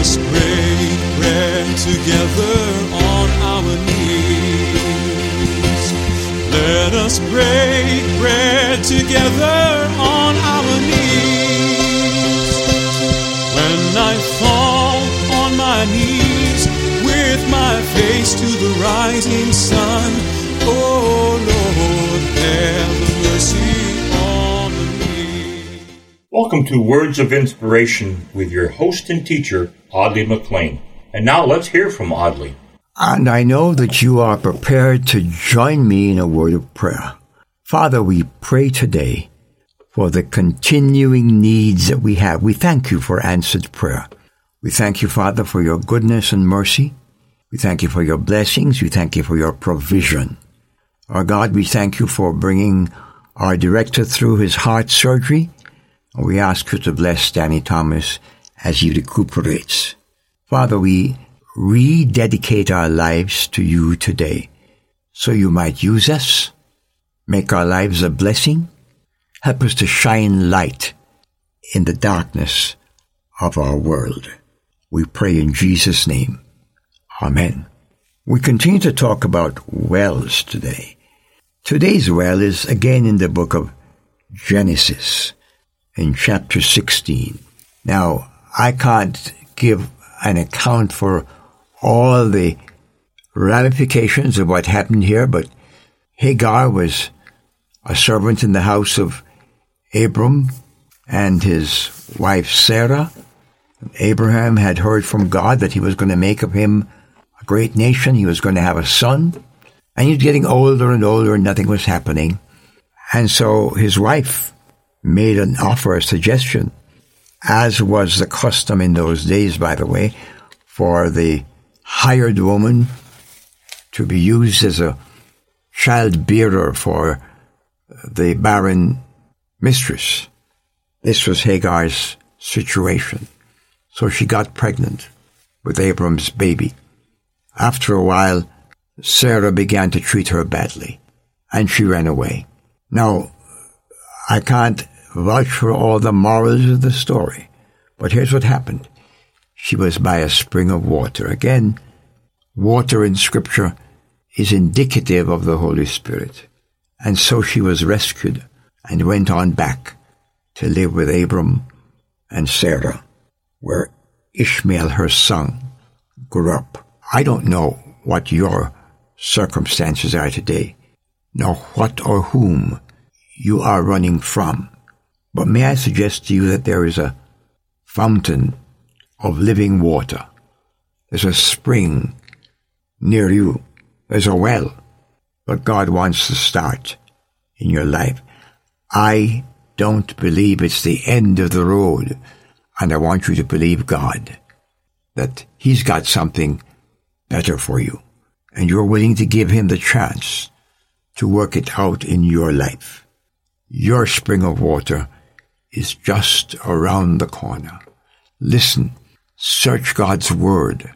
us break bread together on our knees. Let us break bread together on our knees. When I fall on my knees with my face to the rising sun, Welcome to Words of Inspiration with your host and teacher, Audley McLean. And now let's hear from Audley. And I know that you are prepared to join me in a word of prayer. Father, we pray today for the continuing needs that we have. We thank you for answered prayer. We thank you, Father, for your goodness and mercy. We thank you for your blessings. We thank you for your provision. Our God, we thank you for bringing our director through his heart surgery. We ask you to bless Danny Thomas as he recuperates. Father, we rededicate our lives to you today so you might use us, make our lives a blessing, help us to shine light in the darkness of our world. We pray in Jesus' name. Amen. We continue to talk about wells today. Today's well is again in the book of Genesis in chapter 16. Now, I can't give an account for all the ramifications of what happened here, but Hagar was a servant in the house of Abram and his wife Sarah. Abraham had heard from God that he was going to make of him a great nation. He was going to have a son. And he was getting older and older and nothing was happening. And so his wife made an offer, a suggestion, as was the custom in those days, by the way, for the hired woman to be used as a child bearer for the barren mistress. This was Hagar's situation. So she got pregnant with Abram's baby. After a while, Sarah began to treat her badly, and she ran away. Now, I can't vouch for all the morals of the story, but here's what happened. She was by a spring of water. Again, water in Scripture is indicative of the Holy Spirit. And so she was rescued and went on back to live with Abram and Sarah, where Ishmael, her son, grew up. I don't know what your circumstances are today, nor what or whom you are running from. But may I suggest to you that there is a fountain of living water. There's a spring near you. There's a well. But God wants to start in your life. I don't believe it's the end of the road. And I want you to believe God that He's got something better for you. And you're willing to give Him the chance to work it out in your life. Your spring of water is just around the corner. Listen, search God's Word,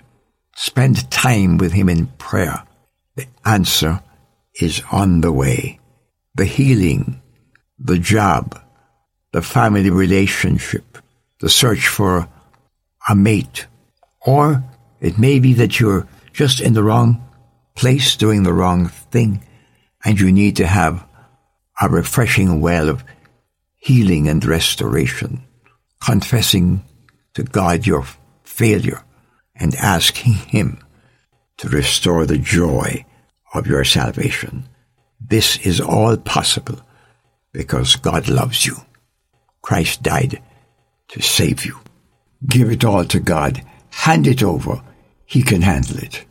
spend time with Him in prayer. The answer is on the way. The healing, the job, the family relationship, the search for a mate, or it may be that you're just in the wrong place doing the wrong thing and you need to have a refreshing well of healing and restoration, confessing to God your failure and asking Him to restore the joy of your salvation. This is all possible because God loves you. Christ died to save you. Give it all to God. Hand it over. He can handle it.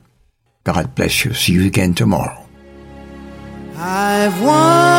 God bless you. See you again tomorrow. I've wandered